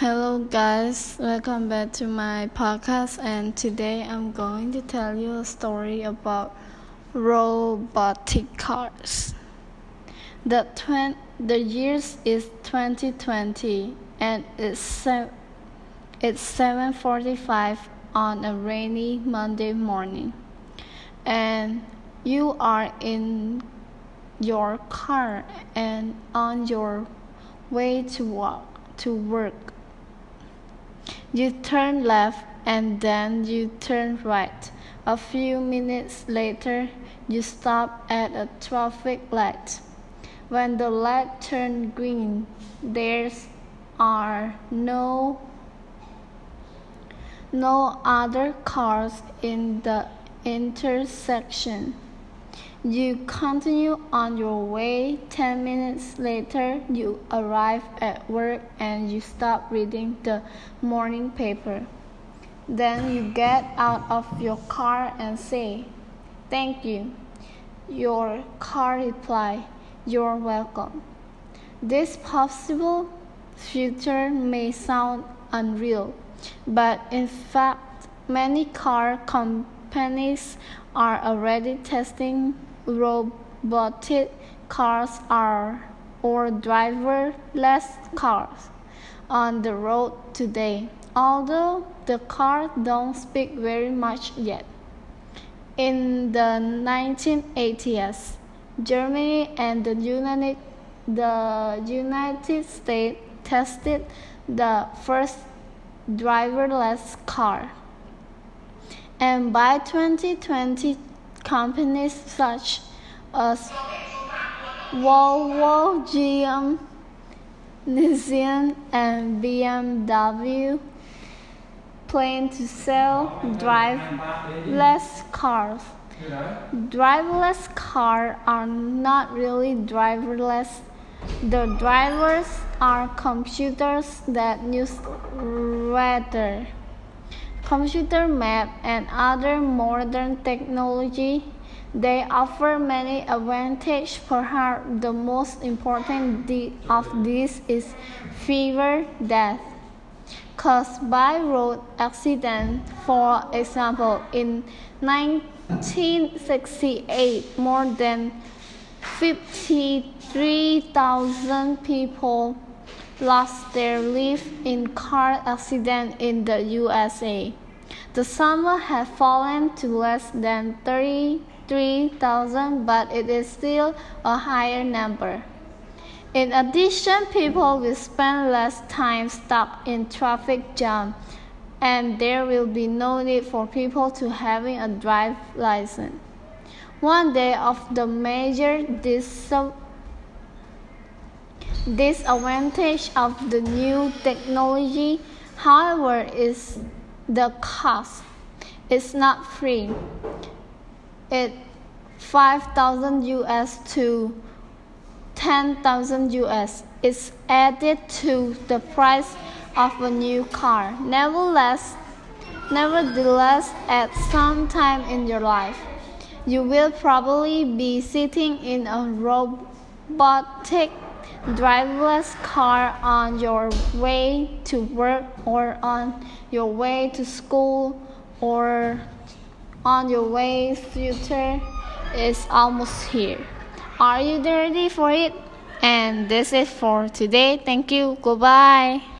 Hello, guys, welcome back to my podcast. And today I'm going to tell you a story about robotic cars. The, twen- the years is 2020 and it's, se- it's 7:45 on a rainy Monday morning. And you are in your car and on your way to walk to work. You turn left and then you turn right. A few minutes later, you stop at a traffic light. When the light turns green, there are no no other cars in the intersection. You continue on your way. 10 minutes later, you arrive at work and you stop reading the morning paper. Then you get out of your car and say, Thank you. Your car reply, You're welcome. This possible future may sound unreal, but in fact, many car companies are already testing robotic cars are or driverless cars on the road today, although the cars don't speak very much yet. In the 1980s, Germany and the United, the United States tested the first driverless car. And by 2020, companies such as Volvo, GM, Nissan, and BMW plan to sell driverless cars. Driverless cars are not really driverless. The drivers are computers that use radar, computer map, and other modern technology they offer many advantages. Perhaps the most important of these is fever death caused by road accident. For example, in 1968, more than 53,000 people lost their life in car accident in the USA. The number has fallen to less than 33,000, but it is still a higher number. In addition, people will spend less time stuck in traffic jam, and there will be no need for people to having a drive license. One day of the major disadvantage of the new technology, however, is the cost. It's not free it 5000 US to 10,000 US is added to the price of a new car. Nevertheless, nevertheless, at some time in your life, you will probably be sitting in a robotic driverless car on your way to work or on your way to school or on your way future is almost here. Are you ready for it? And this is for today. Thank you. Goodbye.